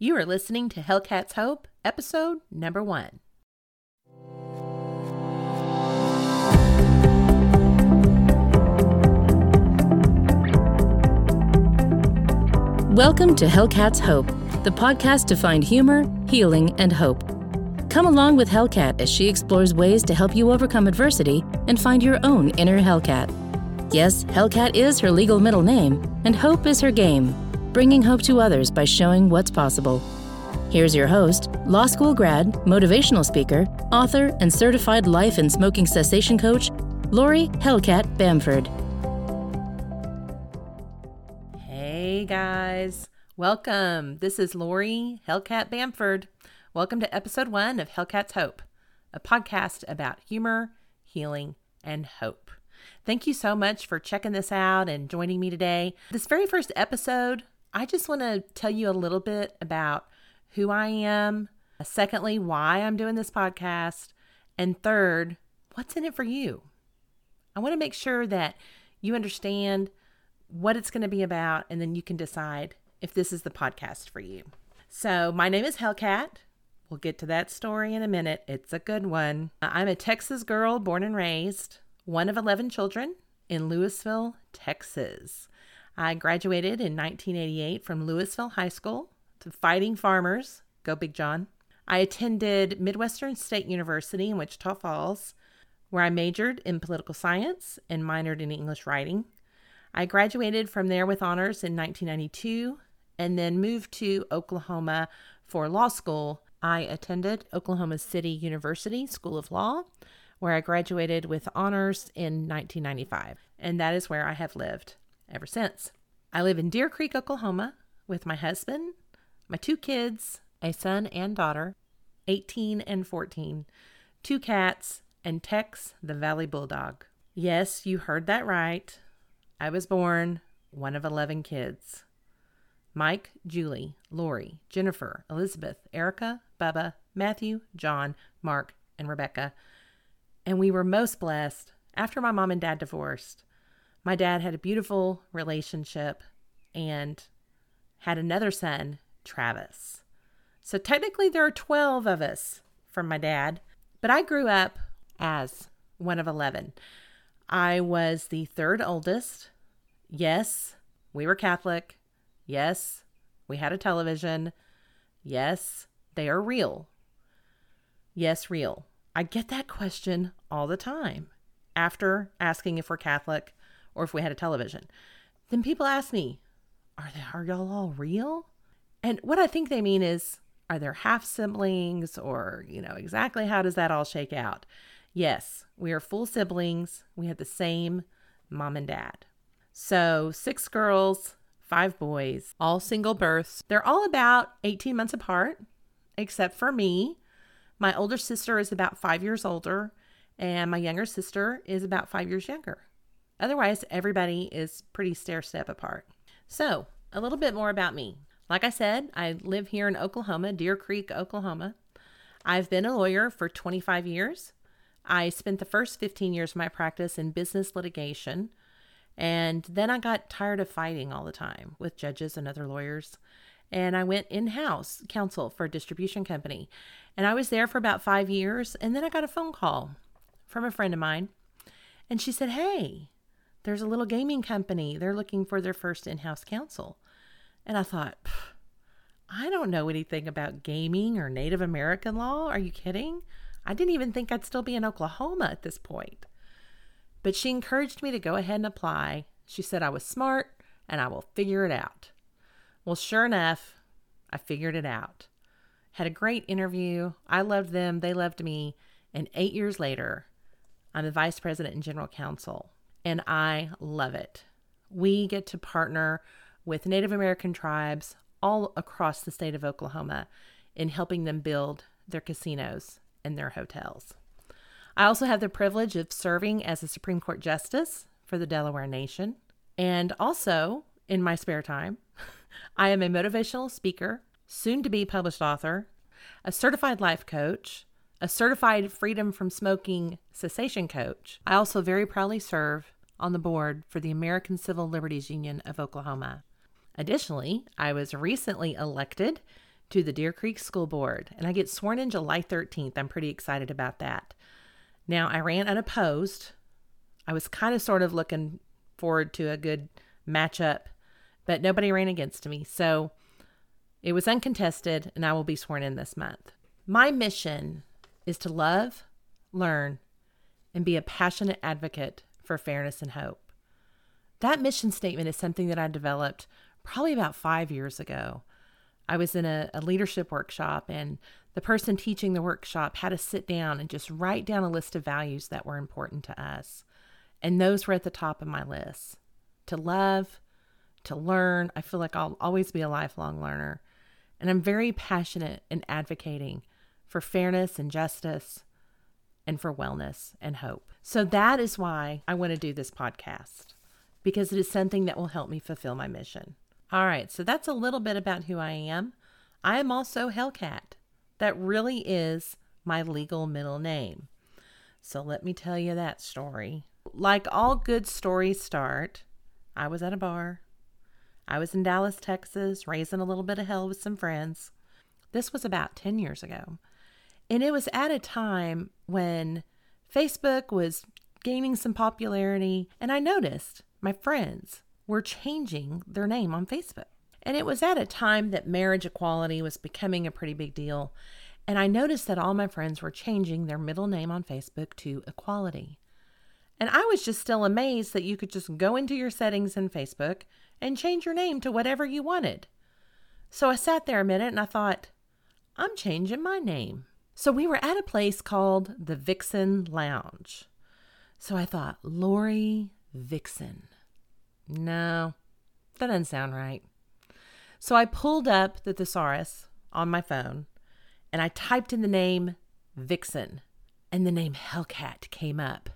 You are listening to Hellcat's Hope, episode number one. Welcome to Hellcat's Hope, the podcast to find humor, healing, and hope. Come along with Hellcat as she explores ways to help you overcome adversity and find your own inner Hellcat. Yes, Hellcat is her legal middle name, and hope is her game, bringing hope to others by showing what's possible. Here's your host, law school grad, motivational speaker, author, and certified life and smoking cessation coach, Lori Hellcat Bamford. Hey guys, welcome. This is Lori Hellcat Bamford. Welcome to episode one of Hellcat's Hope, a podcast about humor, healing, and hope. Thank you so much for checking this out and joining me today. This very first episode, I just want to tell you a little bit about who I am. Secondly, why I'm doing this podcast. And third, what's in it for you? I want to make sure that you understand what it's going to be about, and then you can decide if this is the podcast for you. So, my name is Hellcat. We'll get to that story in a minute. It's a good one. I'm a Texas girl born and raised, one of 11 children in Lewisville, Texas. I graduated in 1988 from Lewisville High School to Fighting Farmers. Go Big John. I attended Midwestern State University in Wichita Falls, where I majored in political science and minored in English writing. I graduated from there with honors in 1992 and then moved to Oklahoma for law school. I attended Oklahoma City University School of Law, where I graduated with honors in 1995, and that is where I have lived ever since. I live in Deer Creek, Oklahoma, with my husband, my two kids, a son and daughter, 18 and 14, two cats, and Tex, the Valley Bulldog. Yes, you heard that right. I was born one of 11 kids. Mike, Julie, Lori, Jennifer, Elizabeth, Erica, Bubba, Matthew, John, Mark, and Rebecca. And we were most blessed after my mom and dad divorced. My dad had a beautiful relationship and had another son, Travis. So technically, there are 12 of us from my dad, but I grew up as one of 11. I was the third oldest. Yes, we were Catholic. Yes, we had a television. Yes, they are real. Yes, real. I get that question all the time after asking if we're Catholic or if we had a television. Then people ask me, are they are y'all all real? And what I think they mean is are there half siblings or, you know, exactly how does that all shake out? Yes, we are full siblings. We had the same mom and dad. So, six girls, five boys, all single births. They're all about 18 months apart, except for me. My older sister is about five years older, and my younger sister is about five years younger. Otherwise, everybody is pretty stair step apart. So, a little bit more about me. Like I said, I live here in Oklahoma, Deer Creek, Oklahoma. I've been a lawyer for 25 years. I spent the first 15 years of my practice in business litigation. And then I got tired of fighting all the time with judges and other lawyers. And I went in house counsel for a distribution company. And I was there for about five years. And then I got a phone call from a friend of mine. And she said, Hey, there's a little gaming company. They're looking for their first in house counsel. And I thought, I don't know anything about gaming or Native American law. Are you kidding? I didn't even think I'd still be in Oklahoma at this point. But she encouraged me to go ahead and apply. She said I was smart and I will figure it out. Well, sure enough, I figured it out. Had a great interview. I loved them, they loved me. And eight years later, I'm the vice president and general counsel, and I love it. We get to partner with Native American tribes all across the state of Oklahoma in helping them build their casinos and their hotels. I also have the privilege of serving as a Supreme Court Justice for the Delaware Nation. And also, in my spare time, I am a motivational speaker, soon to be published author, a certified life coach, a certified freedom from smoking cessation coach. I also very proudly serve on the board for the American Civil Liberties Union of Oklahoma. Additionally, I was recently elected to the Deer Creek School Board, and I get sworn in July 13th. I'm pretty excited about that. Now, I ran unopposed. I was kind of sort of looking forward to a good matchup, but nobody ran against me. So it was uncontested, and I will be sworn in this month. My mission is to love, learn, and be a passionate advocate for fairness and hope. That mission statement is something that I developed probably about five years ago. I was in a, a, leadership workshop, and the person teaching the workshop had to sit down and just write down a list of values that were important to us. And those were at the top of my list to love, to learn. I feel like I'll always be a lifelong learner. And I'm very passionate in advocating for fairness and justice and for wellness and hope. So that is why I want to do this podcast because it is something that will help me fulfill my mission. All right, so that's a little bit about who I am. I am also Hellcat. That really is my legal middle name. So let me tell you that story. Like all good stories start, I was at a bar. I was in Dallas, Texas, raising a little bit of hell with some friends. This was about 10 years ago. And it was at a time when Facebook was gaining some popularity, and I noticed my friends were changing their name on Facebook. And it was at a time that marriage equality was becoming a pretty big deal. And I noticed that all my friends were changing their middle name on Facebook to Equality. And I was just still amazed that you could just go into your settings in Facebook and change your name to whatever you wanted. So I sat there a minute and I thought, I'm changing my name. So we were at a place called the Vixen Lounge. So I thought, Lori Vixen. No, that doesn't sound right. So I pulled up the thesaurus on my phone and I typed in the name Vixen, and the name Hellcat came up.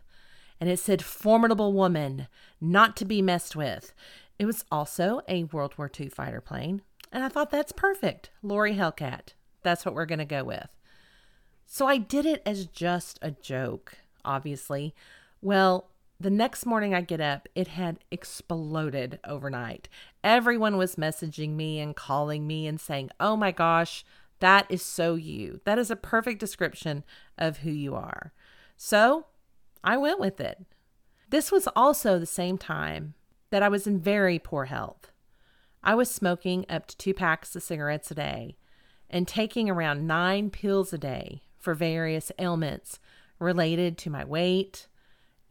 And it said, Formidable woman, not to be messed with. It was also a World War II fighter plane. And I thought, that's perfect. Lori Hellcat. That's what we're going to go with. So I did it as just a joke, obviously. Well, the next morning I get up, it had exploded overnight. Everyone was messaging me and calling me and saying, Oh my gosh, that is so you. That is a perfect description of who you are. So I went with it. This was also the same time that I was in very poor health. I was smoking up to two packs of cigarettes a day and taking around nine pills a day for various ailments related to my weight,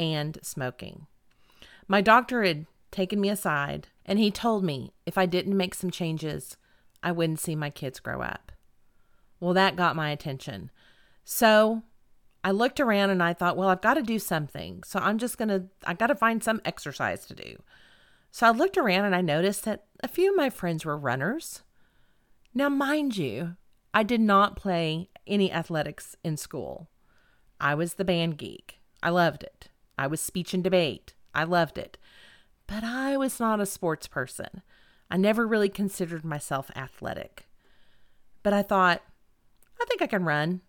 and smoking. My doctor had taken me aside and he told me if I didn't make some changes, I wouldn't see my kids grow up. Well, that got my attention. So I looked around and I thought, well, I've got to do something. So I'm just going to, I got to find some exercise to do. So I looked around and I noticed that a few of my friends were runners. Now, mind you, I did not play any athletics in school. I was the band geek. I loved it. I was speech and debate. I loved it. But I was not a sports person. I never really considered myself athletic. But I thought, I think I can run.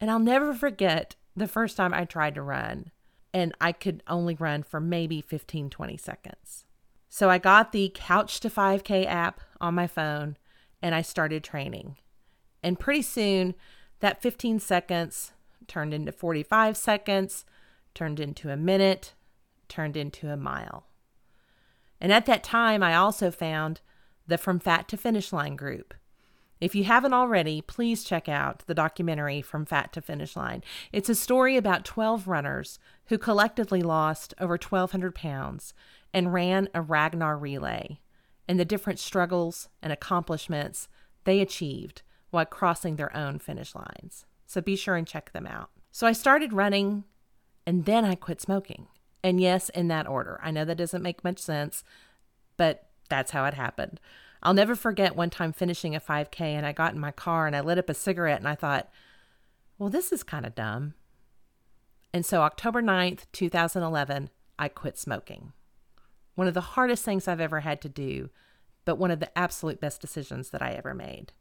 And I'll never forget the first time I tried to run, and I could only run for maybe 15, 20 seconds. So I got the Couch to 5K app on my phone and I started training. And pretty soon, that 15 seconds turned into 45 seconds, turned into a minute, turned into a mile. And at that time, I also found the From Fat to Finish Line group. If you haven't already, please check out the documentary From Fat to Finish Line. It's a story about 12 runners who collectively lost over 1,200 pounds and ran a Ragnar relay and the different struggles and accomplishments they achieved while crossing their own finish lines. So be sure and check them out. So I started running and then I quit smoking. And yes, in that order. I know that doesn't make much sense, but that's how it happened. I'll never forget one time finishing a 5K and I got in my car and I lit up a cigarette and I thought, well, this is kind of dumb. And so, October 9th, 2011, I quit smoking. One of the hardest things I've ever had to do, but one of the absolute best decisions that I ever made.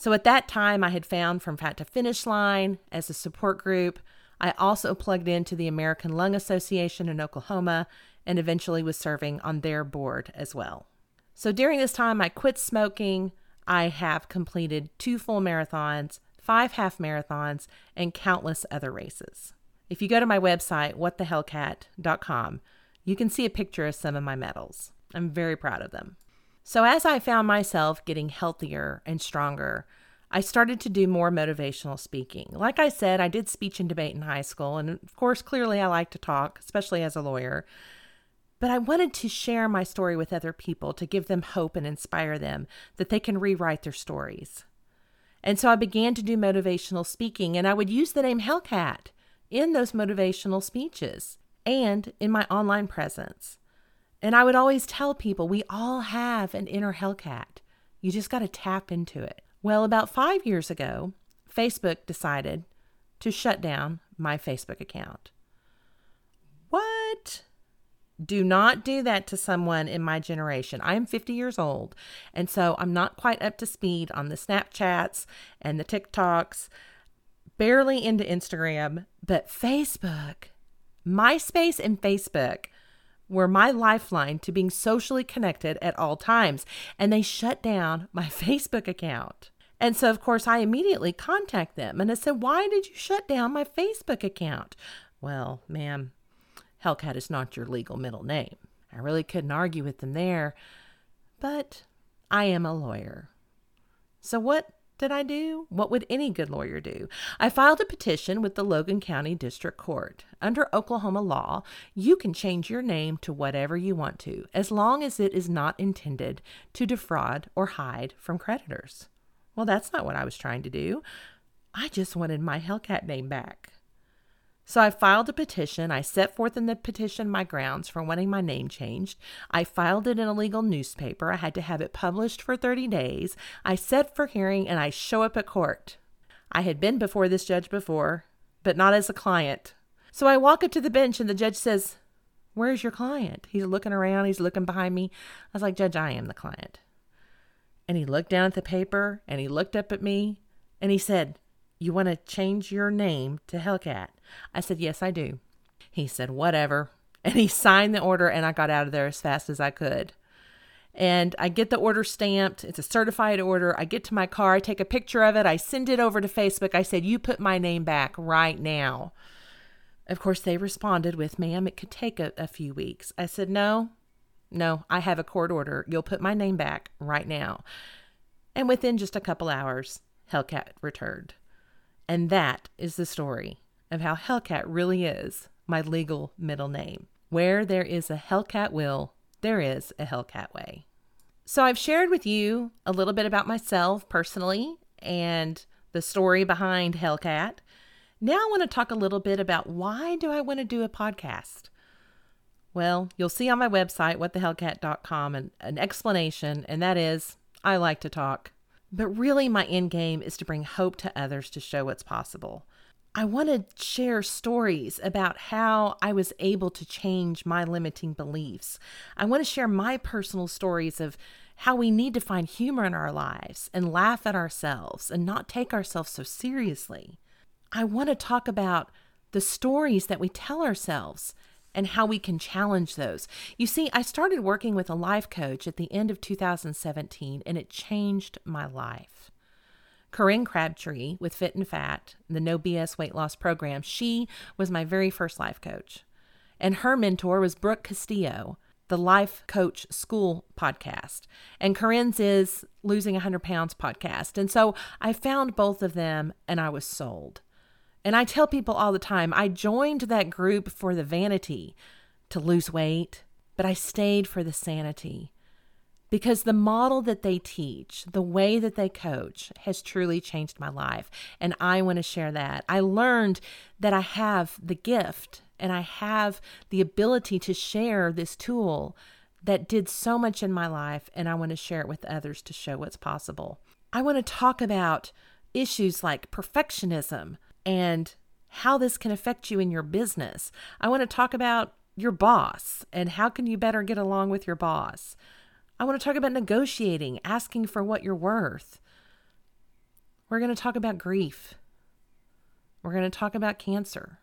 So, at that time, I had found From Fat to Finish Line as a support group. I also plugged into the American Lung Association in Oklahoma and eventually was serving on their board as well. So during this time, I quit smoking. I have completed two full marathons, five half marathons, and countless other races. If you go to my website, whatthehellcat.com, you can see a picture of some of my medals. I'm very proud of them. So, as I found myself getting healthier and stronger, I started to do more motivational speaking. Like I said, I did speech and debate in high school, and of course, clearly I like to talk, especially as a lawyer. But I wanted to share my story with other people to give them hope and inspire them that they can rewrite their stories. And so I began to do motivational speaking, and I would use the name Hellcat in those motivational speeches and in my online presence. And I would always tell people we all have an inner Hellcat. You just got to tap into it. Well, about five years ago, Facebook decided to shut down my Facebook account. What? Do not do that to someone in my generation. I am 50 years old, and so I'm not quite up to speed on the Snapchats and the TikToks, barely into Instagram, but Facebook, MySpace, and Facebook were my lifeline to being socially connected at all times, and they shut down my Facebook account. And so, of course, I immediately contact them and I said, Why did you shut down my Facebook account? Well, ma'am, Hellcat is not your legal middle name. I really couldn't argue with them there, but I am a lawyer. So, what did I do? What would any good lawyer do? I filed a petition with the Logan County District Court. Under Oklahoma law, you can change your name to whatever you want to, as long as it is not intended to defraud or hide from creditors. Well, that's not what I was trying to do. I just wanted my Hellcat name back. So I filed a petition. I set forth in the petition my grounds for wanting my name changed. I filed it in a legal newspaper. I had to have it published for 30 days. I set for hearing and I show up at court. I had been before this judge before, but not as a client. So I walk up to the bench and the judge says, Where's your client? He's looking around, he's looking behind me. I was like, Judge, I am the client. And he looked down at the paper and he looked up at me and he said, You want to change your name to Hellcat? I said, Yes, I do. He said, Whatever. And he signed the order, and I got out of there as fast as I could. And I get the order stamped. It's a certified order. I get to my car, I take a picture of it, I send it over to Facebook. I said, You put my name back right now. Of course, they responded with, Ma'am, it could take a, a few weeks. I said, No, no, I have a court order. You'll put my name back right now. And within just a couple hours, Hellcat returned. And that is the story of how Hellcat really is my legal middle name. Where there is a Hellcat will, there is a Hellcat way. So I've shared with you a little bit about myself personally and the story behind Hellcat. Now I want to talk a little bit about why do I want to do a podcast? Well, you'll see on my website, whatthehellcat.com, an, an explanation, and that is I like to talk. But really, my end game is to bring hope to others to show what's possible. I want to share stories about how I was able to change my limiting beliefs. I want to share my personal stories of how we need to find humor in our lives and laugh at ourselves and not take ourselves so seriously. I want to talk about the stories that we tell ourselves and how we can challenge those. You see, I started working with a life coach at the end of 2017 and it changed my life. Corinne Crabtree with Fit and Fat, the No BS weight loss program, she was my very first life coach. And her mentor was Brooke Castillo, the Life Coach School podcast. And Corinne's is Losing 100 Pounds podcast. And so I found both of them and I was sold. And I tell people all the time I joined that group for the vanity to lose weight, but I stayed for the sanity because the model that they teach, the way that they coach, has truly changed my life. And I want to share that. I learned that I have the gift and I have the ability to share this tool that did so much in my life, and I want to share it with others to show what's possible. I want to talk about issues like perfectionism and how this can affect you in your business. I want to talk about your boss and how can you better get along with your boss. I want to talk about negotiating, asking for what you're worth. We're going to talk about grief. We're going to talk about cancer.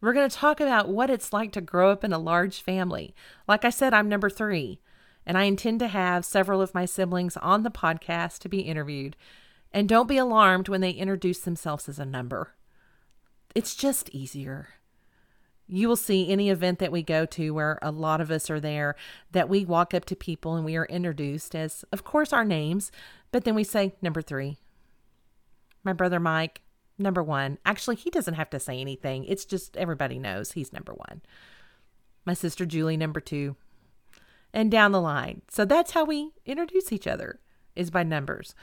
We're going to talk about what it's like to grow up in a large family. Like I said, I'm number three. and I intend to have several of my siblings on the podcast to be interviewed. And don't be alarmed when they introduce themselves as a number. It's just easier. You will see any event that we go to where a lot of us are there that we walk up to people and we are introduced as, of course, our names, but then we say number three. My brother Mike, number one. Actually, he doesn't have to say anything. It's just everybody knows he's number one. My sister Julie, number two and down the line. So that's how we introduce each other is by numbers.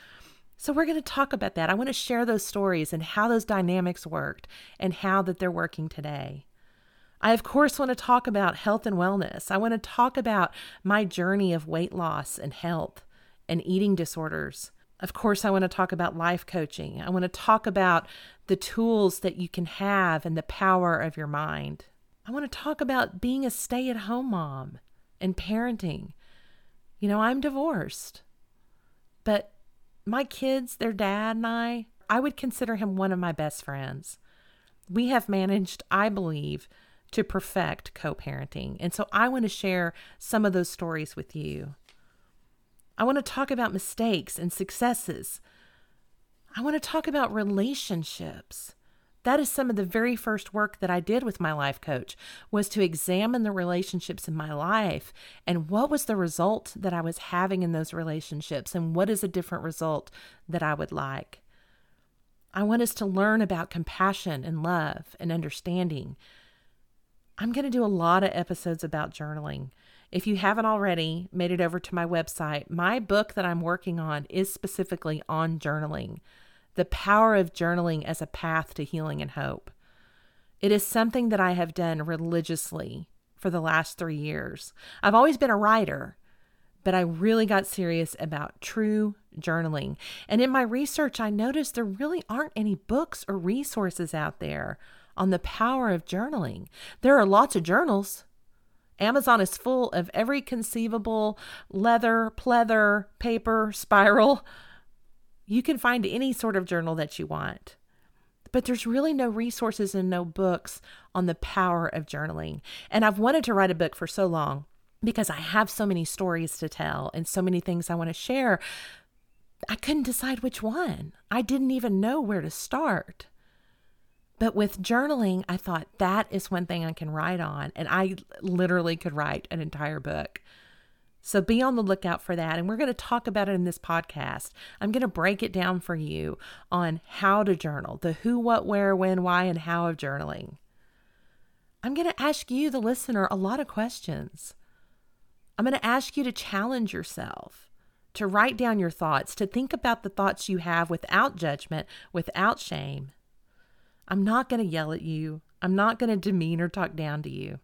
So we're going to talk about that. I want to share those stories and how those dynamics worked and how that they're working today. I of course want to talk about health and wellness. I want to talk about my journey of weight loss and health and eating disorders. Of course, I want to talk about life coaching. I want to talk about the tools that you can have and the power of your mind. I want to talk about being a stay at home mom and parenting. You know, I'm divorced, but my kids, their dad, and I, I would consider him one of my best friends. We have managed, I believe, to perfect co parenting. And so I want to share some of those stories with you. I want to talk about mistakes and successes. I want to talk about relationships. That is some of the very first work that I did with my life coach was to examine the relationships in my life and what was the result that I was having in those relationships and what is a different result that I would like. I want us to learn about compassion and love and understanding. I'm going to do a lot of episodes about journaling. If you haven't already made it over to my website, my book that I'm working on is specifically on journaling the power of journaling as a path to healing and hope. It is something that I have done religiously for the last three years. I've always been a writer, but I really got serious about true journaling. And in my research, I noticed there really aren't any books or resources out there on the power of journaling. There are lots of journals. Amazon is full of every conceivable leather, pleather, paper, spiral you can find any sort of journal that you want. But there's really no resources and no books on the power of journaling. And I've wanted to write a book for so long because I have so many stories to tell and so many things I want to share. I couldn't decide which one. I didn't even know where to start. But with journaling, I thought that is one thing I can write on. And I literally could write an entire book. So be on the lookout for that. And we're going to talk about it in this podcast. I'm going to break it down for you on how to journal the who, what, where, when, why, and how of journaling. I'm going to ask you, the listener, a lot of questions. I'm going to ask you to challenge yourself, to write down your thoughts, to think about the thoughts you have without judgment, without shame. I'm not going to yell at you. I'm not going to demean or talk down to you.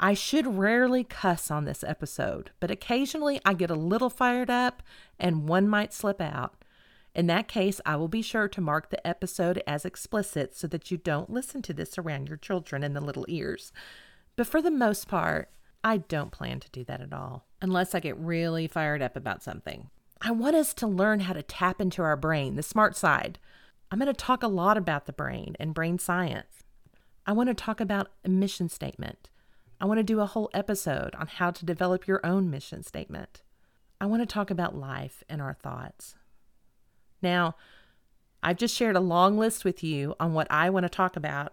I should rarely cuss on this episode, but occasionally I get a little fired up and one might slip out. In that case, I will be sure to mark the episode as explicit so that you don't listen to this around your children in the little ears. But for the most part, I don't plan to do that at all, unless I get really fired up about something. I want us to learn how to tap into our brain, the smart side. I'm going to talk a lot about the brain and brain science. I want to talk about a mission statement. I want to do a whole episode on how to develop your own mission statement. I want to talk about life and our thoughts. Now, I've just shared a long list with you on what I want to talk about,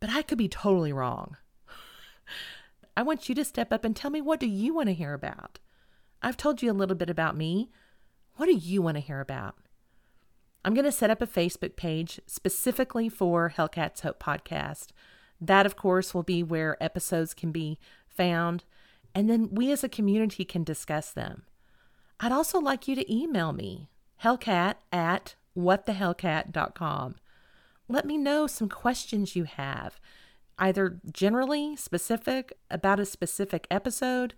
but I could be totally wrong. I want you to step up and tell me what do you want to hear about? I've told you a little bit about me. What do you want to hear about? I'm going to set up a Facebook page specifically for Hellcats Hope Podcast that, of course, will be where episodes can be found, and then we as a community can discuss them. I'd also like you to email me, hellcat at whatthehellcat.com. Let me know some questions you have, either generally, specific, about a specific episode,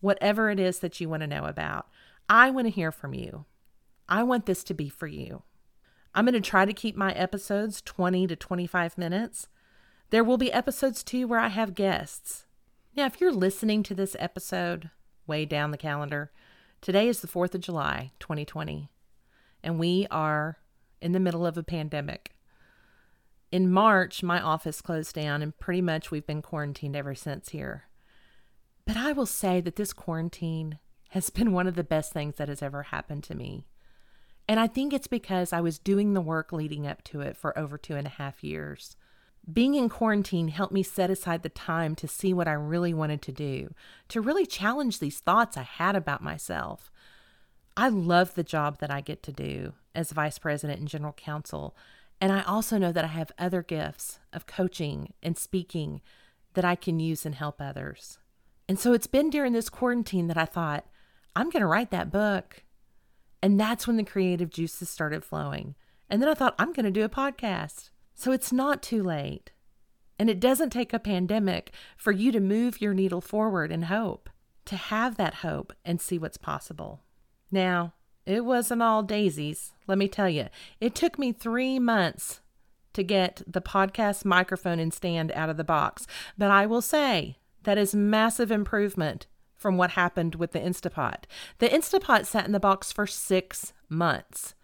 whatever it is that you want to know about. I want to hear from you. I want this to be for you. I'm going to try to keep my episodes 20 to 25 minutes. There will be episodes too where I have guests. Now, if you're listening to this episode way down the calendar, today is the 4th of July, 2020, and we are in the middle of a pandemic. In March, my office closed down, and pretty much we've been quarantined ever since here. But I will say that this quarantine has been one of the best things that has ever happened to me. And I think it's because I was doing the work leading up to it for over two and a half years. Being in quarantine helped me set aside the time to see what I really wanted to do, to really challenge these thoughts I had about myself. I love the job that I get to do as vice president and general counsel. And I also know that I have other gifts of coaching and speaking that I can use and help others. And so it's been during this quarantine that I thought, I'm going to write that book. And that's when the creative juices started flowing. And then I thought, I'm going to do a podcast. So it's not too late. And it doesn't take a pandemic for you to move your needle forward in hope, to have that hope and see what's possible. Now, it wasn't all daisies, let me tell you. It took me three months to get the podcast microphone and stand out of the box. But I will say that is massive improvement from what happened with the Instapot. The Instapot sat in the box for six months.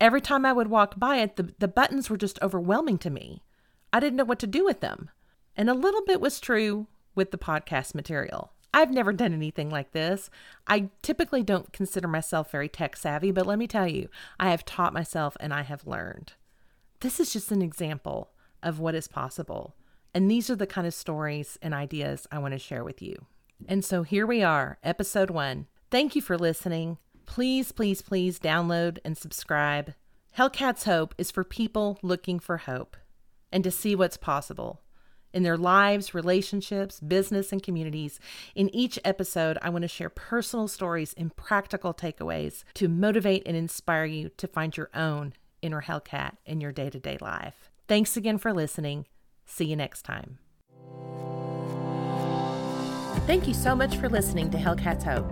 Every time I would walk by it, the, the buttons were just overwhelming to me. I didn't know what to do with them. And a little bit was true with the podcast material. I've never done anything like this. I typically don't consider myself very tech savvy, but let me tell you, I have taught myself and I have learned. This is just an example of what is possible. And these are the kind of stories and ideas I want to share with you. And so here we are, episode one. Thank you for listening. Please, please, please download and subscribe. Hellcat's Hope is for people looking for hope and to see what's possible in their lives, relationships, business, and communities. In each episode, I want to share personal stories and practical takeaways to motivate and inspire you to find your own inner Hellcat in your day to day life. Thanks again for listening. See you next time. Thank you so much for listening to Hellcat's Hope.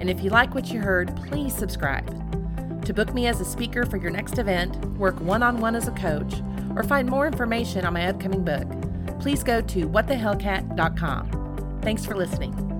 And if you like what you heard, please subscribe. To book me as a speaker for your next event, work one on one as a coach, or find more information on my upcoming book, please go to whatthehellcat.com. Thanks for listening.